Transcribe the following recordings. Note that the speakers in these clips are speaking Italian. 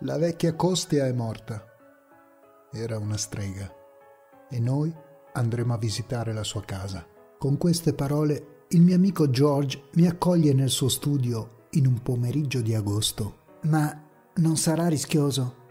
La vecchia Costia è morta. Era una strega. E noi andremo a visitare la sua casa. Con queste parole il mio amico George mi accoglie nel suo studio in un pomeriggio di agosto. Ma non sarà rischioso?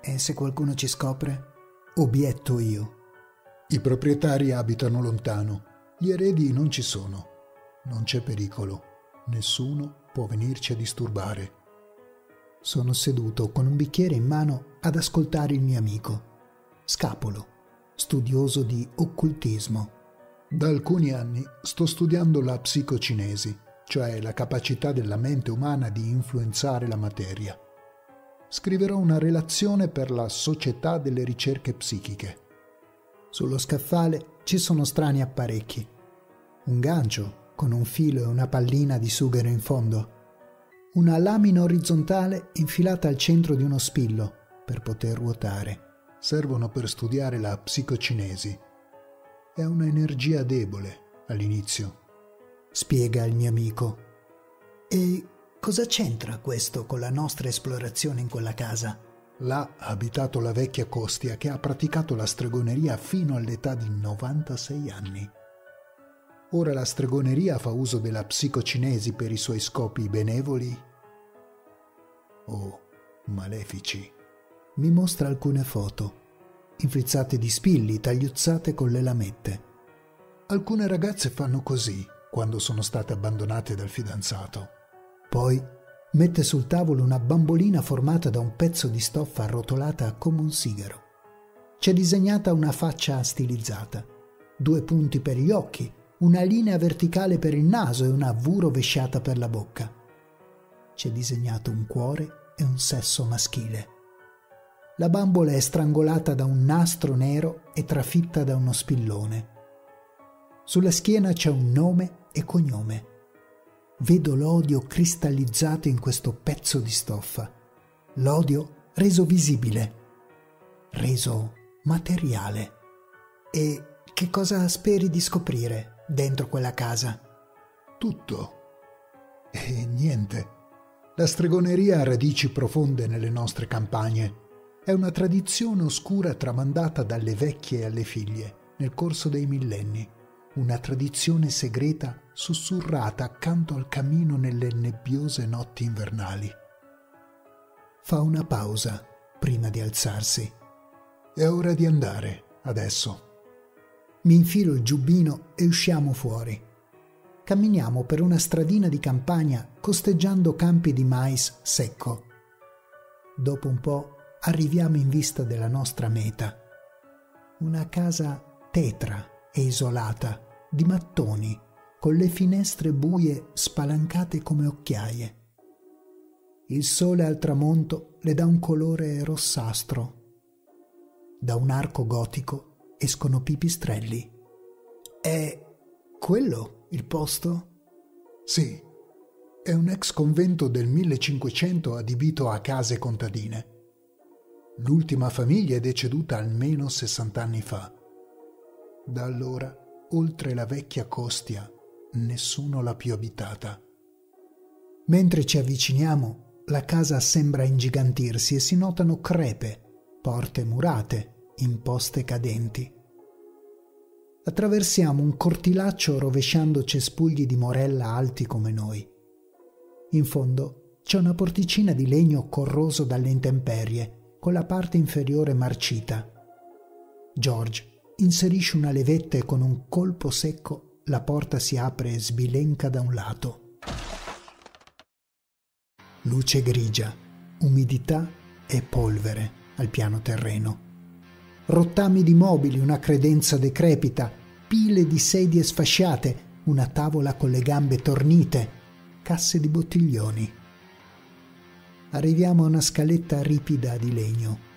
E se qualcuno ci scopre? Obietto io. I proprietari abitano lontano, gli eredi non ci sono. Non c'è pericolo, nessuno può venirci a disturbare. Sono seduto con un bicchiere in mano ad ascoltare il mio amico, Scapolo, studioso di occultismo. Da alcuni anni sto studiando la psicocinesi, cioè la capacità della mente umana di influenzare la materia. Scriverò una relazione per la Società delle ricerche psichiche. Sullo scaffale ci sono strani apparecchi. Un gancio con un filo e una pallina di sughero in fondo. Una lamina orizzontale infilata al centro di uno spillo per poter ruotare. Servono per studiare la psicocinesi è un'energia debole all'inizio. Spiega il mio amico. E cosa c'entra questo con la nostra esplorazione in quella casa? Là ha abitato la vecchia Costia che ha praticato la stregoneria fino all'età di 96 anni. Ora la stregoneria fa uso della psicocinesi per i suoi scopi benevoli o malefici. Mi mostra alcune foto infrizzate di spilli, tagliuzzate con le lamette. Alcune ragazze fanno così quando sono state abbandonate dal fidanzato. Poi mette sul tavolo una bambolina formata da un pezzo di stoffa arrotolata come un sigaro. C'è disegnata una faccia stilizzata, due punti per gli occhi, una linea verticale per il naso e una V rovesciata per la bocca. C'è disegnato un cuore e un sesso maschile. La bambola è strangolata da un nastro nero e trafitta da uno spillone. Sulla schiena c'è un nome e cognome. Vedo l'odio cristallizzato in questo pezzo di stoffa. L'odio reso visibile, reso materiale. E che cosa speri di scoprire dentro quella casa? Tutto. E niente. La stregoneria ha radici profonde nelle nostre campagne è una tradizione oscura tramandata dalle vecchie alle figlie nel corso dei millenni, una tradizione segreta sussurrata accanto al camino nelle nebbiose notti invernali. Fa una pausa prima di alzarsi. È ora di andare, adesso. Mi infilo il giubbino e usciamo fuori. Camminiamo per una stradina di campagna costeggiando campi di mais secco. Dopo un po' arriviamo in vista della nostra meta. Una casa tetra e isolata, di mattoni, con le finestre buie spalancate come occhiaie. Il sole al tramonto le dà un colore rossastro. Da un arco gotico escono pipistrelli. È quello il posto? Sì, è un ex convento del 1500 adibito a case contadine. L'ultima famiglia è deceduta almeno 60 anni fa. Da allora, oltre la vecchia Costia, nessuno l'ha più abitata. Mentre ci avviciniamo, la casa sembra ingigantirsi e si notano crepe, porte murate, imposte cadenti. Attraversiamo un cortilaccio rovesciando cespugli di morella alti come noi. In fondo c'è una porticina di legno corroso dalle intemperie con la parte inferiore marcita. George inserisce una levetta e con un colpo secco la porta si apre e sbilenca da un lato. Luce grigia, umidità e polvere al piano terreno. Rottami di mobili, una credenza decrepita, pile di sedie sfasciate, una tavola con le gambe tornite, casse di bottiglioni arriviamo a una scaletta ripida di legno.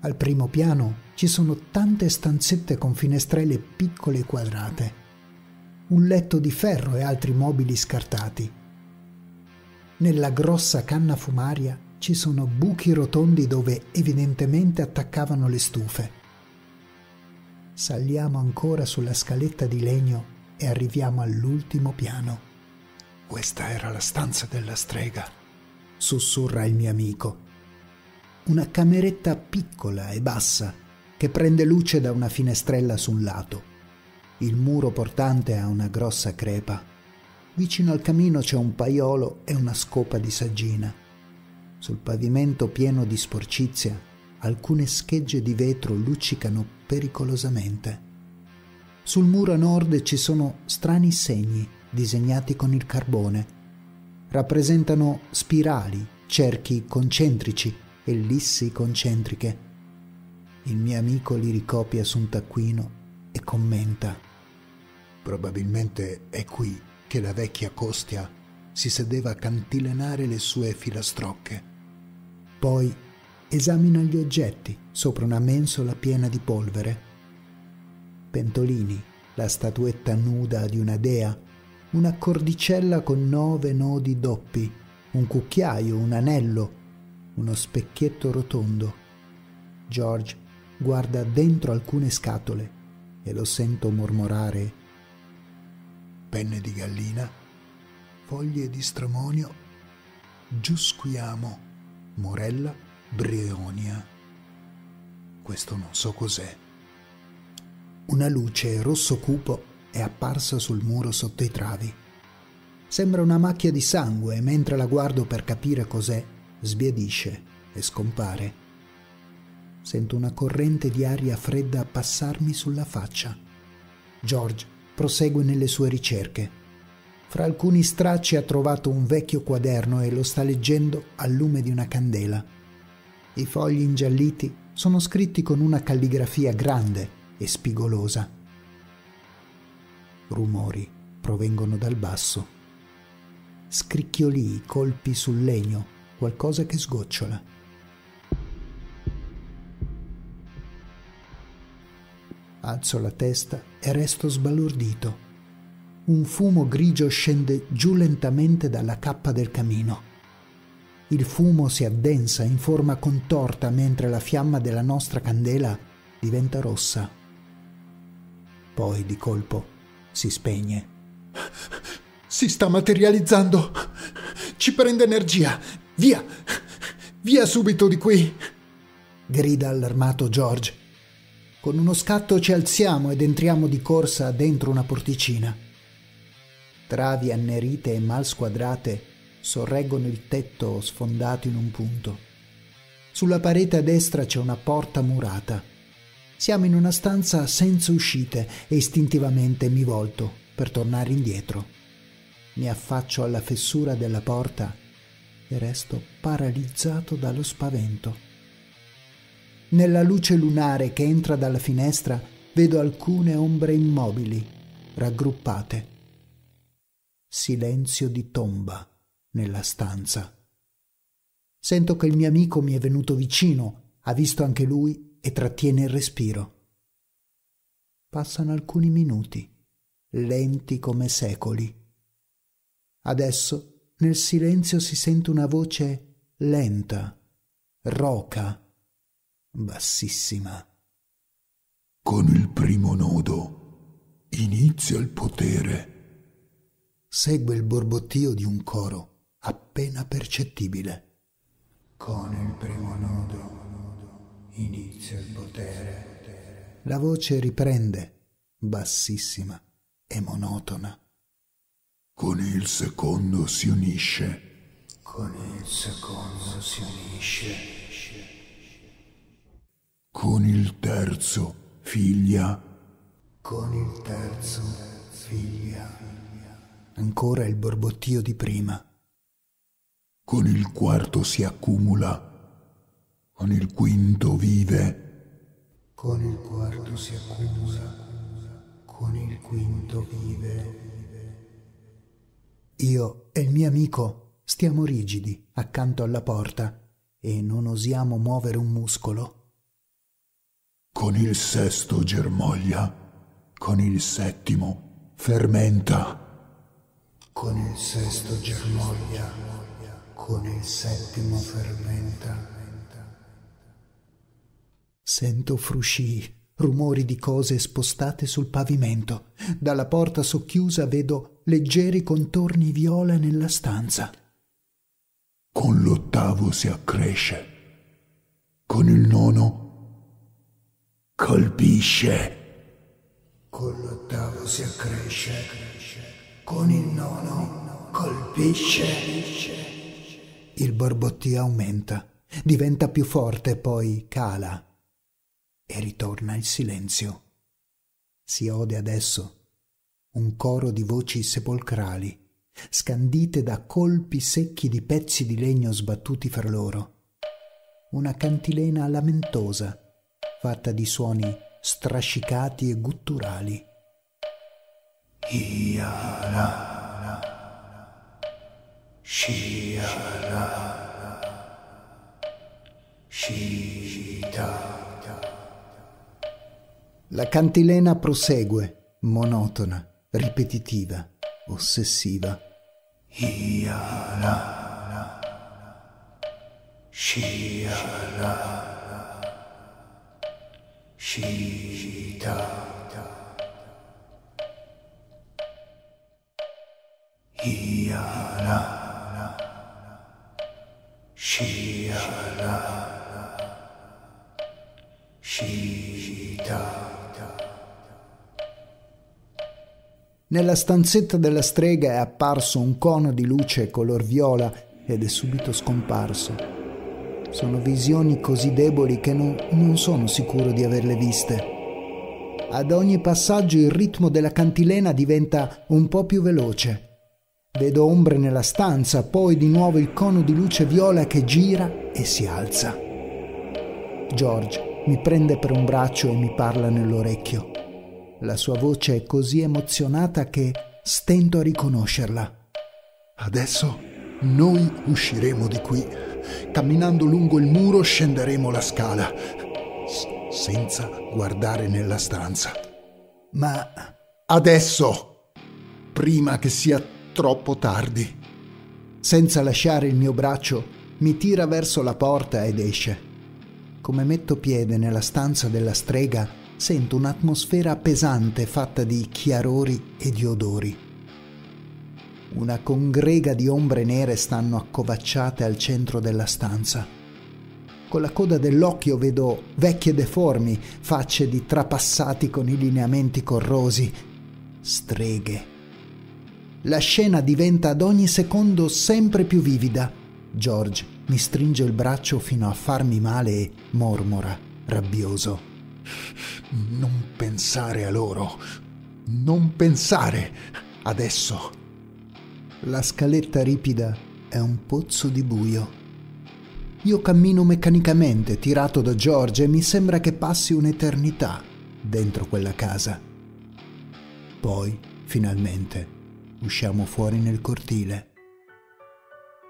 Al primo piano ci sono tante stanzette con finestrelle piccole e quadrate, un letto di ferro e altri mobili scartati. Nella grossa canna fumaria ci sono buchi rotondi dove evidentemente attaccavano le stufe. Saliamo ancora sulla scaletta di legno e arriviamo all'ultimo piano. Questa era la stanza della strega sussurra il mio amico. una cameretta piccola e bassa che prende luce da una finestrella su un lato. Il muro portante ha una grossa crepa. Vicino al camino c'è un paiolo e una scopa di saggina. Sul pavimento pieno di sporcizia, alcune schegge di vetro luccicano pericolosamente. Sul muro a nord ci sono strani segni disegnati con il carbone. Rappresentano spirali, cerchi concentrici, ellissi concentriche. Il mio amico li ricopia su un taccuino e commenta. Probabilmente è qui che la vecchia Costia si sedeva a cantilenare le sue filastrocche. Poi esamina gli oggetti sopra una mensola piena di polvere. Pentolini, la statuetta nuda di una dea, una cordicella con nove nodi doppi, un cucchiaio, un anello, uno specchietto rotondo. George guarda dentro alcune scatole e lo sento mormorare penne di gallina, foglie di stramonio, giusquiamo, morella, brionia. Questo non so cos'è. Una luce rosso cupo è apparsa sul muro sotto i travi. Sembra una macchia di sangue e mentre la guardo per capire cos'è, sbiadisce e scompare. Sento una corrente di aria fredda passarmi sulla faccia. George prosegue nelle sue ricerche. Fra alcuni stracci ha trovato un vecchio quaderno e lo sta leggendo al lume di una candela. I fogli ingialliti sono scritti con una calligrafia grande e spigolosa. Rumori provengono dal basso. Scricchiolii, colpi sul legno, qualcosa che sgocciola. Alzo la testa e resto sbalordito. Un fumo grigio scende giù lentamente dalla cappa del camino. Il fumo si addensa in forma contorta mentre la fiamma della nostra candela diventa rossa. Poi di colpo si spegne. Si sta materializzando. Ci prende energia. Via! Via subito di qui! grida allarmato George. Con uno scatto ci alziamo ed entriamo di corsa dentro una porticina. Travi annerite e mal squadrate sorreggono il tetto sfondato in un punto. Sulla parete a destra c'è una porta murata. Siamo in una stanza senza uscite e istintivamente mi volto per tornare indietro. Mi affaccio alla fessura della porta e resto paralizzato dallo spavento. Nella luce lunare che entra dalla finestra vedo alcune ombre immobili, raggruppate. Silenzio di tomba nella stanza. Sento che il mio amico mi è venuto vicino, ha visto anche lui e trattiene il respiro. Passano alcuni minuti, lenti come secoli. Adesso nel silenzio si sente una voce lenta, roca, bassissima. Con il primo nodo inizia il potere. Segue il borbottio di un coro appena percettibile. Con il primo nodo inizia il potere. La voce riprende, bassissima e monotona. Con il secondo si unisce. Con il secondo si unisce. Con il terzo figlia. Con il terzo figlia. Ancora il borbottio di prima. Con il quarto si accumula. Con il quinto vive. Con il quarto si accumula. Con il quinto vive. Io e il mio amico stiamo rigidi accanto alla porta e non osiamo muovere un muscolo. Con il sesto germoglia, con il settimo fermenta. Con il sesto germoglia, con il settimo fermenta. Sento frusci, rumori di cose spostate sul pavimento. Dalla porta socchiusa vedo leggeri contorni viola nella stanza. Con l'ottavo si accresce. Con il nono colpisce. Con l'ottavo si accresce. Con il nono colpisce. Il borbottio aumenta, diventa più forte, poi cala e ritorna il silenzio. Si ode adesso un coro di voci sepolcrali, scandite da colpi secchi di pezzi di legno sbattuti fra loro. Una cantilena lamentosa, fatta di suoni strascicati e gutturali. Iara, Shiara, Shita. La cantilena prosegue, monotona, ripetitiva, ossessiva. Iara, Shiara, Shita. Iara, Shiara, Shita. Nella stanzetta della strega è apparso un cono di luce color viola ed è subito scomparso. Sono visioni così deboli che non, non sono sicuro di averle viste. Ad ogni passaggio il ritmo della cantilena diventa un po' più veloce. Vedo ombre nella stanza, poi di nuovo il cono di luce viola che gira e si alza. George mi prende per un braccio e mi parla nell'orecchio. La sua voce è così emozionata che stento a riconoscerla. Adesso noi usciremo di qui. Camminando lungo il muro scenderemo la scala, s- senza guardare nella stanza. Ma adesso, prima che sia troppo tardi. Senza lasciare il mio braccio, mi tira verso la porta ed esce. Come metto piede nella stanza della strega, sento un'atmosfera pesante fatta di chiarori e di odori. Una congrega di ombre nere stanno accovacciate al centro della stanza. Con la coda dell'occhio vedo vecchie deformi, facce di trapassati con i lineamenti corrosi, streghe. La scena diventa ad ogni secondo sempre più vivida. George mi stringe il braccio fino a farmi male e mormora, rabbioso. Non pensare a loro. Non pensare. Adesso. La scaletta ripida è un pozzo di buio. Io cammino meccanicamente, tirato da George, e mi sembra che passi un'eternità dentro quella casa. Poi, finalmente, usciamo fuori nel cortile.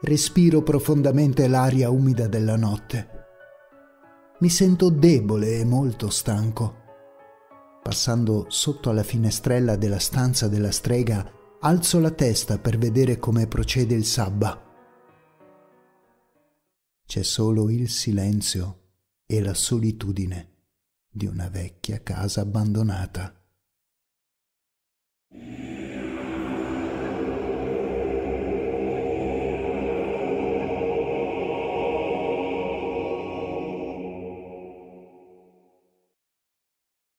Respiro profondamente l'aria umida della notte. Mi sento debole e molto stanco. Passando sotto alla finestrella della stanza della strega, alzo la testa per vedere come procede il sabba. C'è solo il silenzio e la solitudine di una vecchia casa abbandonata.